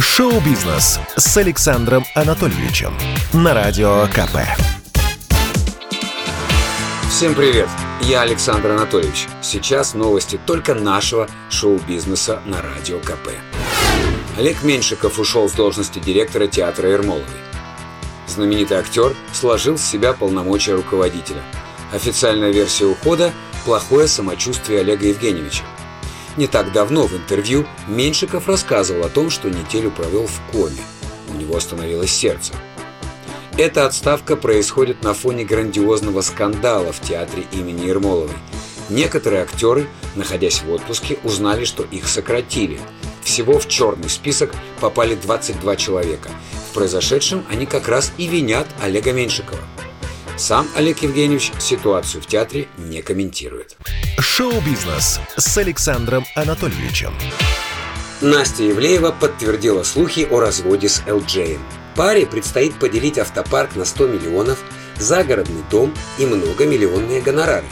Шоу-бизнес с Александром Анатольевичем на Радио КП. Всем привет! Я Александр Анатольевич. Сейчас новости только нашего шоу-бизнеса на Радио КП. Олег Меньшиков ушел с должности директора театра Ермоловой. Знаменитый актер сложил с себя полномочия руководителя. Официальная версия ухода – плохое самочувствие Олега Евгеньевича. Не так давно в интервью Меньшиков рассказывал о том, что неделю провел в коме. У него остановилось сердце. Эта отставка происходит на фоне грандиозного скандала в театре имени Ермоловой. Некоторые актеры, находясь в отпуске, узнали, что их сократили. Всего в черный список попали 22 человека. В произошедшем они как раз и винят Олега Меньшикова. Сам Олег Евгеньевич ситуацию в театре не комментирует. Шоу-бизнес с Александром Анатольевичем. Настя Евлеева подтвердила слухи о разводе с Элджеем. Паре предстоит поделить автопарк на 100 миллионов, загородный дом и многомиллионные гонорары.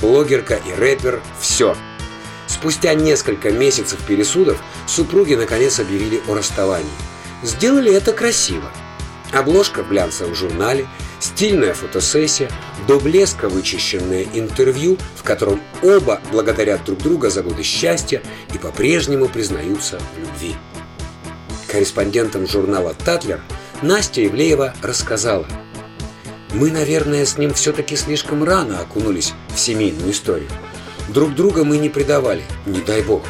Блогерка и рэпер – все. Спустя несколько месяцев пересудов супруги наконец объявили о расставании. Сделали это красиво. Обложка в глянцевом журнале – Стильная фотосессия, до блеска вычищенное интервью, в котором оба благодарят друг друга за годы счастья и по-прежнему признаются в любви. Корреспондентам журнала «Татлер» Настя Ивлеева рассказала «Мы, наверное, с ним все-таки слишком рано окунулись в семейную историю. Друг друга мы не предавали, не дай бог.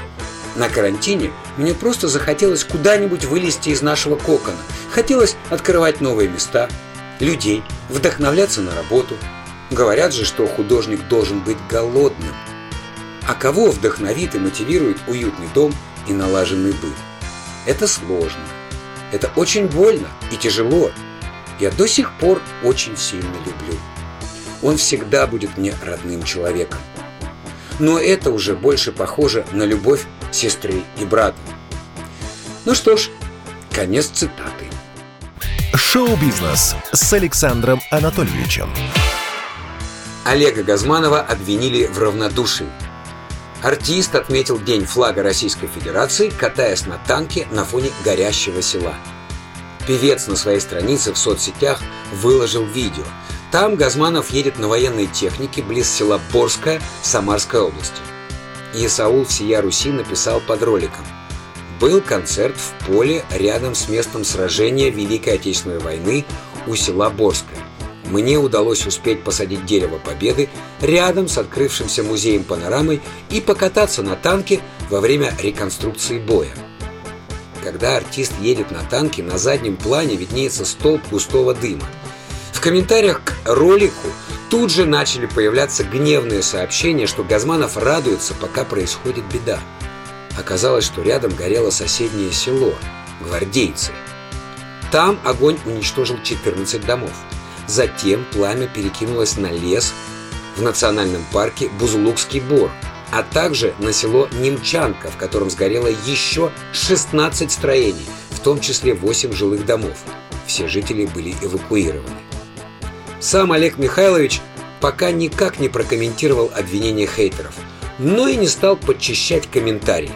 На карантине мне просто захотелось куда-нибудь вылезти из нашего кокона. Хотелось открывать новые места, людей, вдохновляться на работу. Говорят же, что художник должен быть голодным. А кого вдохновит и мотивирует уютный дом и налаженный быт? Это сложно. Это очень больно и тяжело. Я до сих пор очень сильно люблю. Он всегда будет мне родным человеком. Но это уже больше похоже на любовь сестры и брата. Ну что ж, конец цитаты. Шоу-бизнес с Александром Анатольевичем. Олега Газманова обвинили в равнодушии. Артист отметил День флага Российской Федерации, катаясь на танке на фоне горящего села. Певец на своей странице в соцсетях выложил видео. Там Газманов едет на военной технике близ села Борская Самарской области. Исаул всея Руси написал под роликом – был концерт в поле рядом с местом сражения Великой Отечественной войны у села Борское. Мне удалось успеть посадить дерево Победы рядом с открывшимся музеем панорамой и покататься на танке во время реконструкции боя. Когда артист едет на танке, на заднем плане виднеется столб густого дыма. В комментариях к ролику тут же начали появляться гневные сообщения, что Газманов радуется, пока происходит беда. Оказалось, что рядом горело соседнее село – Гвардейцы. Там огонь уничтожил 14 домов. Затем пламя перекинулось на лес в национальном парке Бузулукский Бор, а также на село Немчанка, в котором сгорело еще 16 строений, в том числе 8 жилых домов. Все жители были эвакуированы. Сам Олег Михайлович пока никак не прокомментировал обвинения хейтеров – но и не стал подчищать комментарии.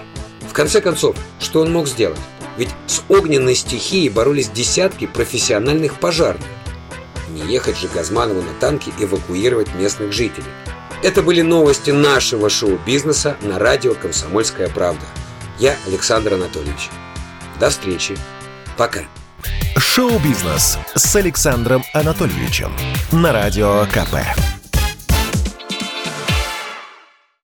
В конце концов, что он мог сделать? Ведь с огненной стихией боролись десятки профессиональных пожарных. Не ехать же Газманову на танке эвакуировать местных жителей. Это были новости нашего шоу-бизнеса на радио «Комсомольская правда». Я Александр Анатольевич. До встречи. Пока. Шоу-бизнес с Александром Анатольевичем на радио КП.